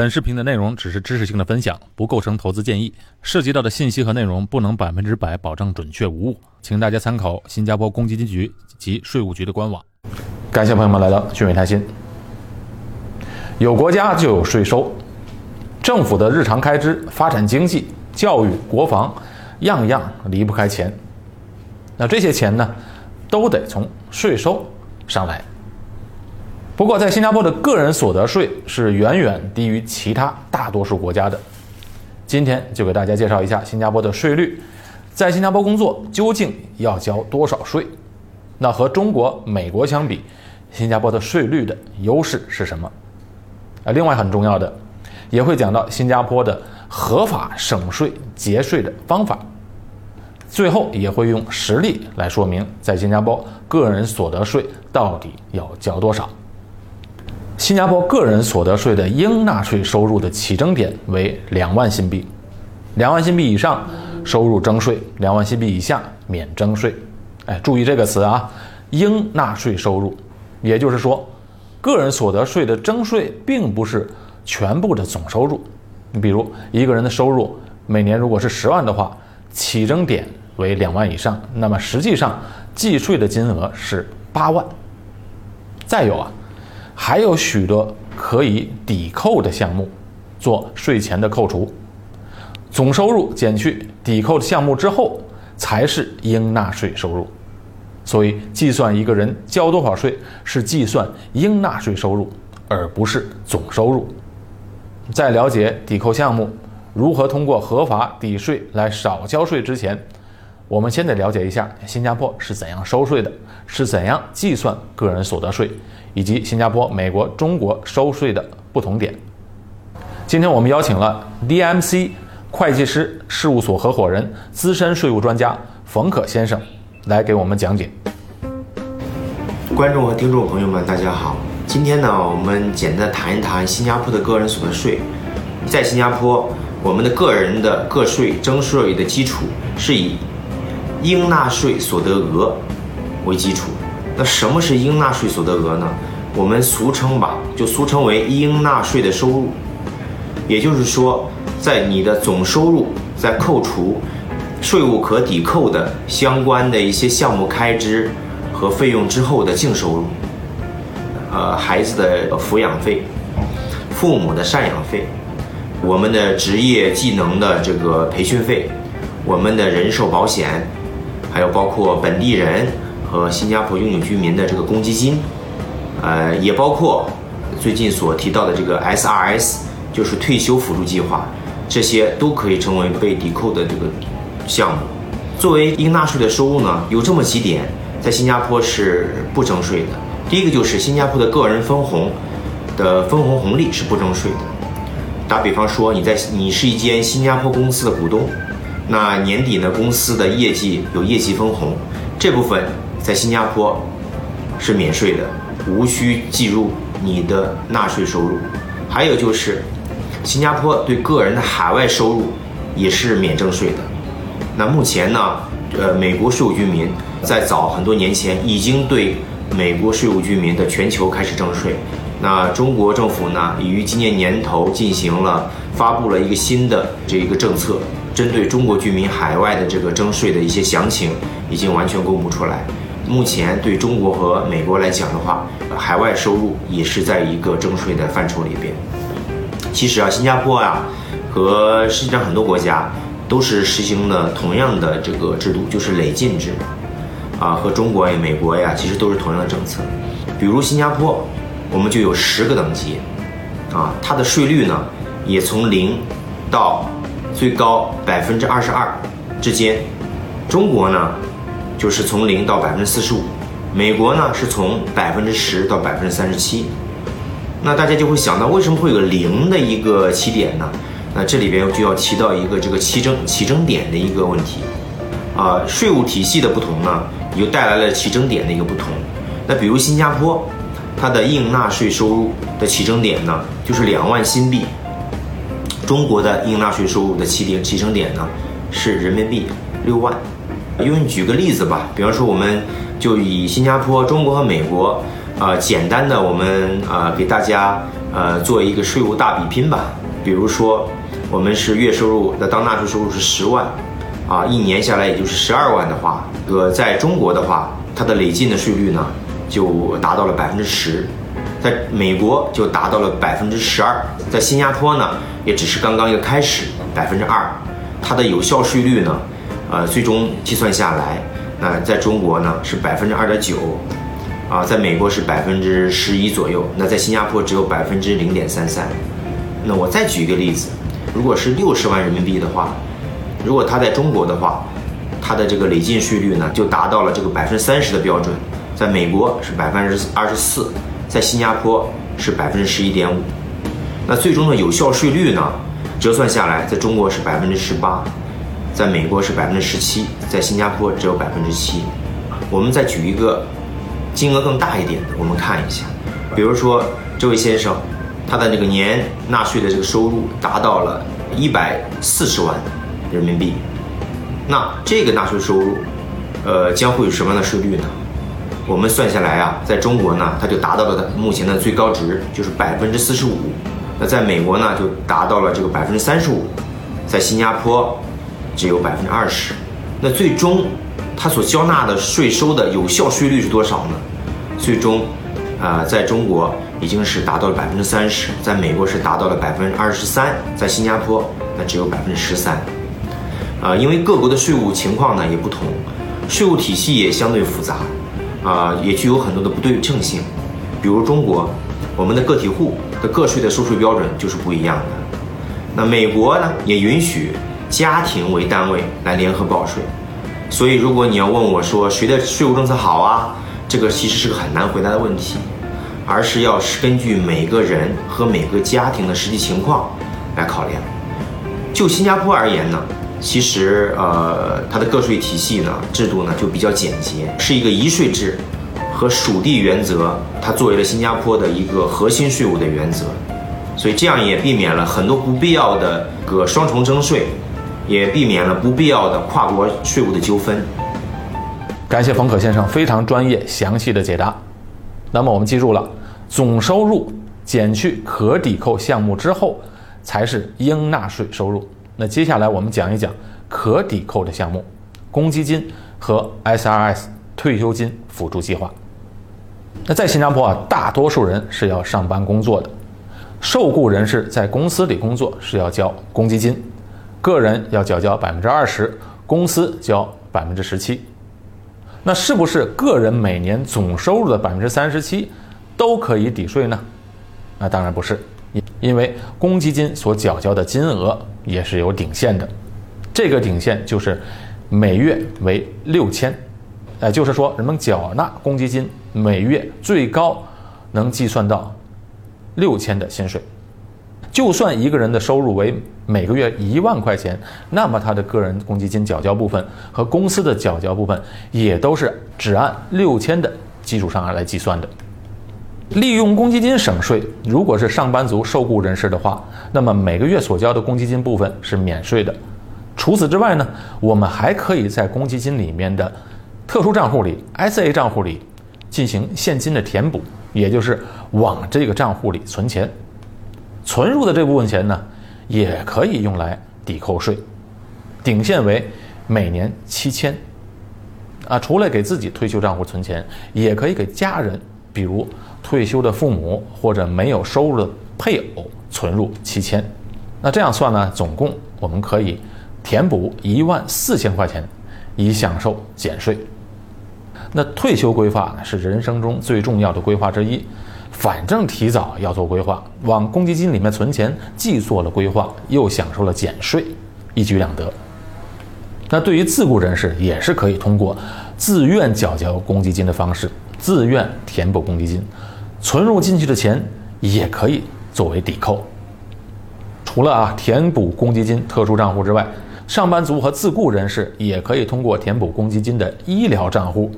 本视频的内容只是知识性的分享，不构成投资建议。涉及到的信息和内容不能百分之百保证准确无误，请大家参考新加坡公积金局及税务局的官网。感谢朋友们来到聚美谈心。有国家就有税收，政府的日常开支、发展经济、教育、国防，样样离不开钱。那这些钱呢，都得从税收上来。不过，在新加坡的个人所得税是远远低于其他大多数国家的。今天就给大家介绍一下新加坡的税率，在新加坡工作究竟要交多少税？那和中国、美国相比，新加坡的税率的优势是什么？啊，另外很重要的，也会讲到新加坡的合法省税节税的方法。最后也会用实例来说明，在新加坡个人所得税到底要交多少。新加坡个人所得税的应纳税收入的起征点为两万新币，两万新币以上收入征税，两万新币以下免征税。哎，注意这个词啊，应纳税收入，也就是说，个人所得税的征税并不是全部的总收入。你比如一个人的收入每年如果是十万的话，起征点为两万以上，那么实际上计税的金额是八万。再有啊。还有许多可以抵扣的项目，做税前的扣除，总收入减去抵扣的项目之后，才是应纳税收入。所以，计算一个人交多少税，是计算应纳税收入，而不是总收入。在了解抵扣项目如何通过合法抵税来少交税之前，我们先得了解一下新加坡是怎样收税的，是怎样计算个人所得税。以及新加坡、美国、中国收税的不同点。今天我们邀请了 DMC 会计师事务所合伙人、资深税务专家冯可先生来给我们讲解。观众和听众朋友们，大家好。今天呢，我们简单谈一谈新加坡的个人所得税。在新加坡，我们的个人的个税征税的基础是以应纳税所得额为基础。那什么是应纳税所得额呢？我们俗称吧，就俗称为应纳税的收入。也就是说，在你的总收入在扣除税务可抵扣的相关的一些项目开支和费用之后的净收入。呃，孩子的抚养费、父母的赡养费、我们的职业技能的这个培训费、我们的人寿保险，还有包括本地人。和新加坡拥有居民的这个公积金，呃，也包括最近所提到的这个 SRS，就是退休辅助计划，这些都可以成为被抵扣的这个项目。作为应纳税的收入呢，有这么几点，在新加坡是不征税的。第一个就是新加坡的个人分红的分红红利是不征税的。打比方说，你在你是一间新加坡公司的股东，那年底呢，公司的业绩有业绩分红，这部分。在新加坡是免税的，无需计入你的纳税收入。还有就是，新加坡对个人的海外收入也是免征税的。那目前呢，呃，美国税务居民在早很多年前已经对美国税务居民的全球开始征税。那中国政府呢，已于今年年头进行了发布了一个新的这一个政策，针对中国居民海外的这个征税的一些详情已经完全公布出来。目前对中国和美国来讲的话，海外收入也是在一个征税的范畴里边。其实啊，新加坡啊和世界上很多国家都是实行了同样的这个制度，就是累进制。啊，和中国呀、美国呀，其实都是同样的政策。比如新加坡，我们就有十个等级，啊，它的税率呢也从零到最高百分之二十二之间。中国呢？就是从零到百分之四十五，美国呢是从百分之十到百分之三十七，那大家就会想到为什么会有零的一个起点呢？那这里边就要提到一个这个起征起征点的一个问题，啊，税务体系的不同呢，又带来了起征点的一个不同。那比如新加坡，它的应纳税收入的起征点呢就是两万新币，中国的应纳税收入的起点起征点呢是人民币六万。因为你举个例子吧，比方说，我们就以新加坡、中国和美国，呃，简单的我们呃给大家呃，做一个税务大比拼吧。比如说，我们是月收入的当纳税收入是十万，啊，一年下来也就是十二万的话，呃，在中国的话，它的累进的税率呢就达到了百分之十，在美国就达到了百分之十二，在新加坡呢也只是刚刚一个开始，百分之二，它的有效税率呢，呃，最终计算下来，那在中国呢是百分之二点九。啊，在美国是百分之十一左右，那在新加坡只有百分之零点三三。那我再举一个例子，如果是六十万人民币的话，如果他在中国的话，他的这个累进税率呢就达到了这个百分之三十的标准，在美国是百分之二十四，在新加坡是百分之十一点五。那最终的有效税率呢，折算下来，在中国是百分之十八，在美国是百分之十七，在新加坡只有百分之七。我们再举一个。金额更大一点的，我们看一下，比如说这位先生，他的这个年纳税的这个收入达到了一百四十万人民币，那这个纳税收入，呃，将会有什么样的税率呢？我们算下来啊，在中国呢，它就达到了它目前的最高值，就是百分之四十五；那在美国呢，就达到了这个百分之三十五；在新加坡只有百分之二十。那最终。他所交纳的税收的有效税率是多少呢？最终，啊，在中国已经是达到了百分之三十，在美国是达到了百分之二十三，在新加坡那只有百分之十三。啊，因为各国的税务情况呢也不同，税务体系也相对复杂，啊，也具有很多的不对称性。比如中国，我们的个体户的个税的收税标准就是不一样的。那美国呢也允许家庭为单位来联合报税。所以，如果你要问我说谁的税务政策好啊，这个其实是个很难回答的问题，而是要是根据每个人和每个家庭的实际情况来考量。就新加坡而言呢，其实呃，它的个税体系呢制度呢就比较简洁，是一个一税制和属地原则，它作为了新加坡的一个核心税务的原则，所以这样也避免了很多不必要的个双重征税。也避免了不必要的跨国税务的纠纷。感谢冯可先生非常专业详细的解答。那么我们记住了，总收入减去可抵扣项目之后，才是应纳税收入。那接下来我们讲一讲可抵扣的项目：公积金和 SRS 退休金辅助计划。那在新加坡啊，大多数人是要上班工作的，受雇人士在公司里工作是要交公积金。个人要缴交百分之二十，公司交百分之十七。那是不是个人每年总收入的百分之三十七都可以抵税呢？那当然不是，因因为公积金所缴交的金额也是有顶线的，这个顶线就是每月为六千，哎，就是说人们缴纳公积金每月最高能计算到六千的薪水。就算一个人的收入为每个月一万块钱，那么他的个人公积金缴交部分和公司的缴交部分也都是只按六千的基础上来计算的。利用公积金省税，如果是上班族受雇人士的话，那么每个月所交的公积金部分是免税的。除此之外呢，我们还可以在公积金里面的特殊账户里 （SA 账户里）进行现金的填补，也就是往这个账户里存钱。存入的这部分钱呢，也可以用来抵扣税，顶限为每年七千。啊，除了给自己退休账户存钱，也可以给家人，比如退休的父母或者没有收入的配偶存入七千。那这样算呢，总共我们可以填补一万四千块钱，以享受减税。那退休规划呢，是人生中最重要的规划之一。反正提早要做规划，往公积金里面存钱，既做了规划，又享受了减税，一举两得。那对于自雇人士，也是可以通过自愿缴交公积金的方式，自愿填补公积金，存入进去的钱也可以作为抵扣。除了啊填补公积金特殊账户之外，上班族和自雇人士也可以通过填补公积金的医疗账户。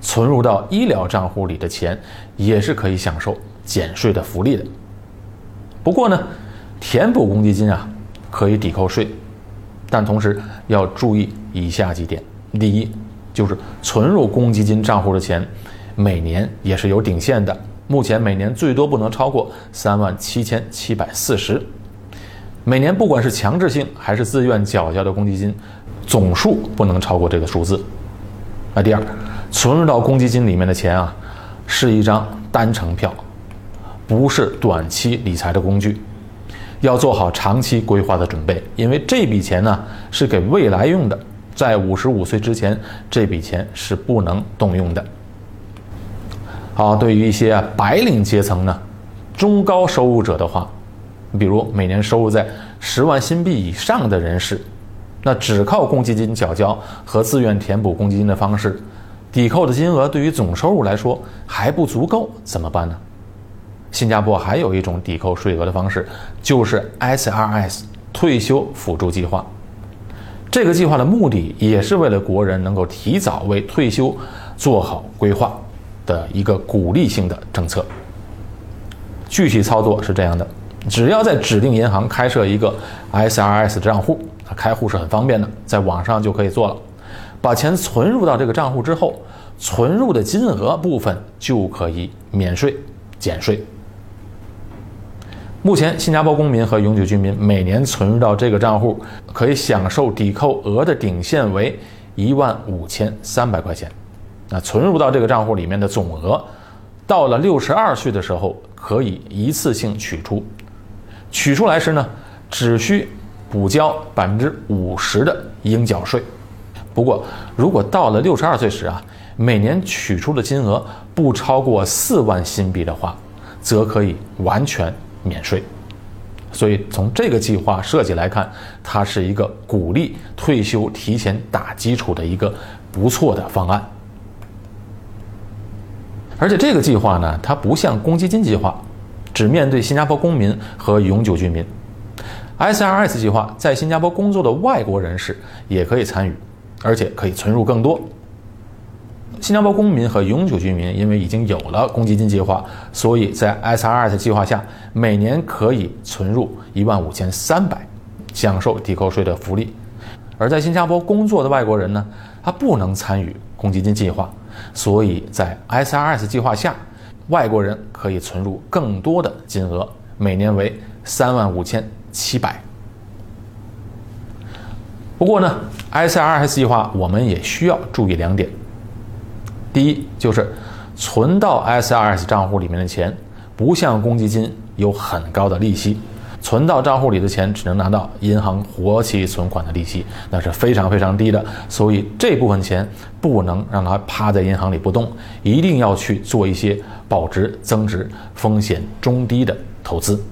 存入到医疗账户里的钱，也是可以享受减税的福利的。不过呢，填补公积金啊，可以抵扣税，但同时要注意以下几点：第一，就是存入公积金账户的钱，每年也是有顶限的，目前每年最多不能超过三万七千七百四十。每年不管是强制性还是自愿缴交的公积金，总数不能超过这个数字。那第二，存入到公积金里面的钱啊，是一张单程票，不是短期理财的工具，要做好长期规划的准备，因为这笔钱呢是给未来用的，在五十五岁之前，这笔钱是不能动用的。好，对于一些白领阶层呢，中高收入者的话。比如每年收入在十万新币以上的人士，那只靠公积金缴交和自愿填补公积金的方式，抵扣的金额对于总收入来说还不足够，怎么办呢？新加坡还有一种抵扣税额的方式，就是 SRS 退休辅助计划。这个计划的目的也是为了国人能够提早为退休做好规划的一个鼓励性的政策。具体操作是这样的。只要在指定银行开设一个 SRS 账户，开户是很方便的，在网上就可以做了。把钱存入到这个账户之后，存入的金额部分就可以免税减税。目前，新加坡公民和永久居民每年存入到这个账户，可以享受抵扣额的顶限为一万五千三百块钱。那存入到这个账户里面的总额，到了六十二岁的时候，可以一次性取出。取出来时呢，只需补交百分之五十的应缴税。不过，如果到了六十二岁时啊，每年取出的金额不超过四万新币的话，则可以完全免税。所以，从这个计划设计来看，它是一个鼓励退休提前打基础的一个不错的方案。而且，这个计划呢，它不像公积金计划。只面对新加坡公民和永久居民，SRS 计划在新加坡工作的外国人士也可以参与，而且可以存入更多。新加坡公民和永久居民因为已经有了公积金计划，所以在 SRS 计划下每年可以存入一万五千三百，享受抵扣税的福利。而在新加坡工作的外国人呢，他不能参与公积金计划，所以在 SRS 计划下。外国人可以存入更多的金额，每年为三万五千七百。不过呢，SRS 计划我们也需要注意两点。第一，就是存到 SRS 账户里面的钱，不像公积金有很高的利息。存到账户里的钱只能拿到银行活期存款的利息，那是非常非常低的。所以这部分钱不能让它趴在银行里不动，一定要去做一些保值增值、风险中低的投资。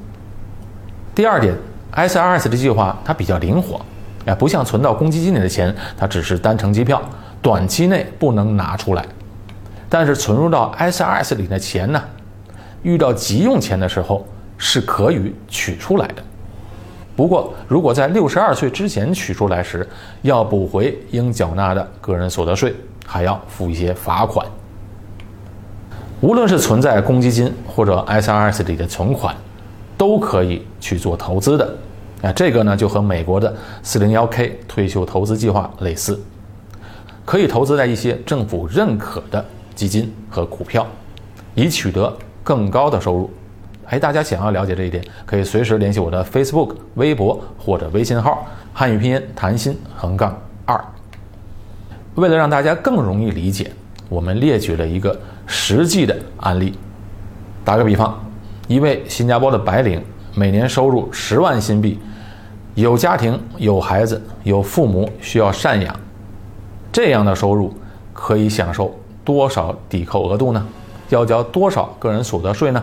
第二点，SRS 的计划它比较灵活，哎，不像存到公积金里的钱，它只是单程机票，短期内不能拿出来。但是存入到 SRS 里的钱呢，遇到急用钱的时候。是可以取出来的，不过如果在六十二岁之前取出来时，要补回应缴纳的个人所得税，还要付一些罚款。无论是存在公积金或者 SRS 里的存款，都可以去做投资的。啊，这个呢就和美国的 401k 退休投资计划类似，可以投资在一些政府认可的基金和股票，以取得更高的收入。哎，大家想要了解这一点，可以随时联系我的 Facebook、微博或者微信号，汉语拼音谭鑫横杠二。为了让大家更容易理解，我们列举了一个实际的案例。打个比方，一位新加坡的白领每年收入十万新币，有家庭、有孩子、有父母需要赡养，这样的收入可以享受多少抵扣额度呢？要交多少个人所得税呢？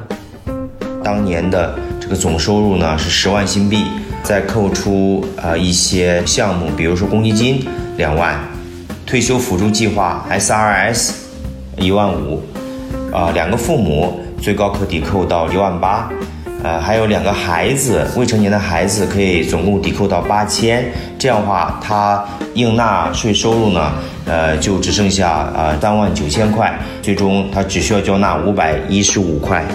当年的这个总收入呢是十万新币，再扣除呃一些项目，比如说公积金两万，退休辅助计划 SRS 一万五，啊两个父母最高可抵扣到一万八，呃还有两个孩子未成年的孩子可以总共抵扣到八千，这样的话他应纳税收入呢呃就只剩下呃三万九千块，最终他只需要交纳五百一十五块。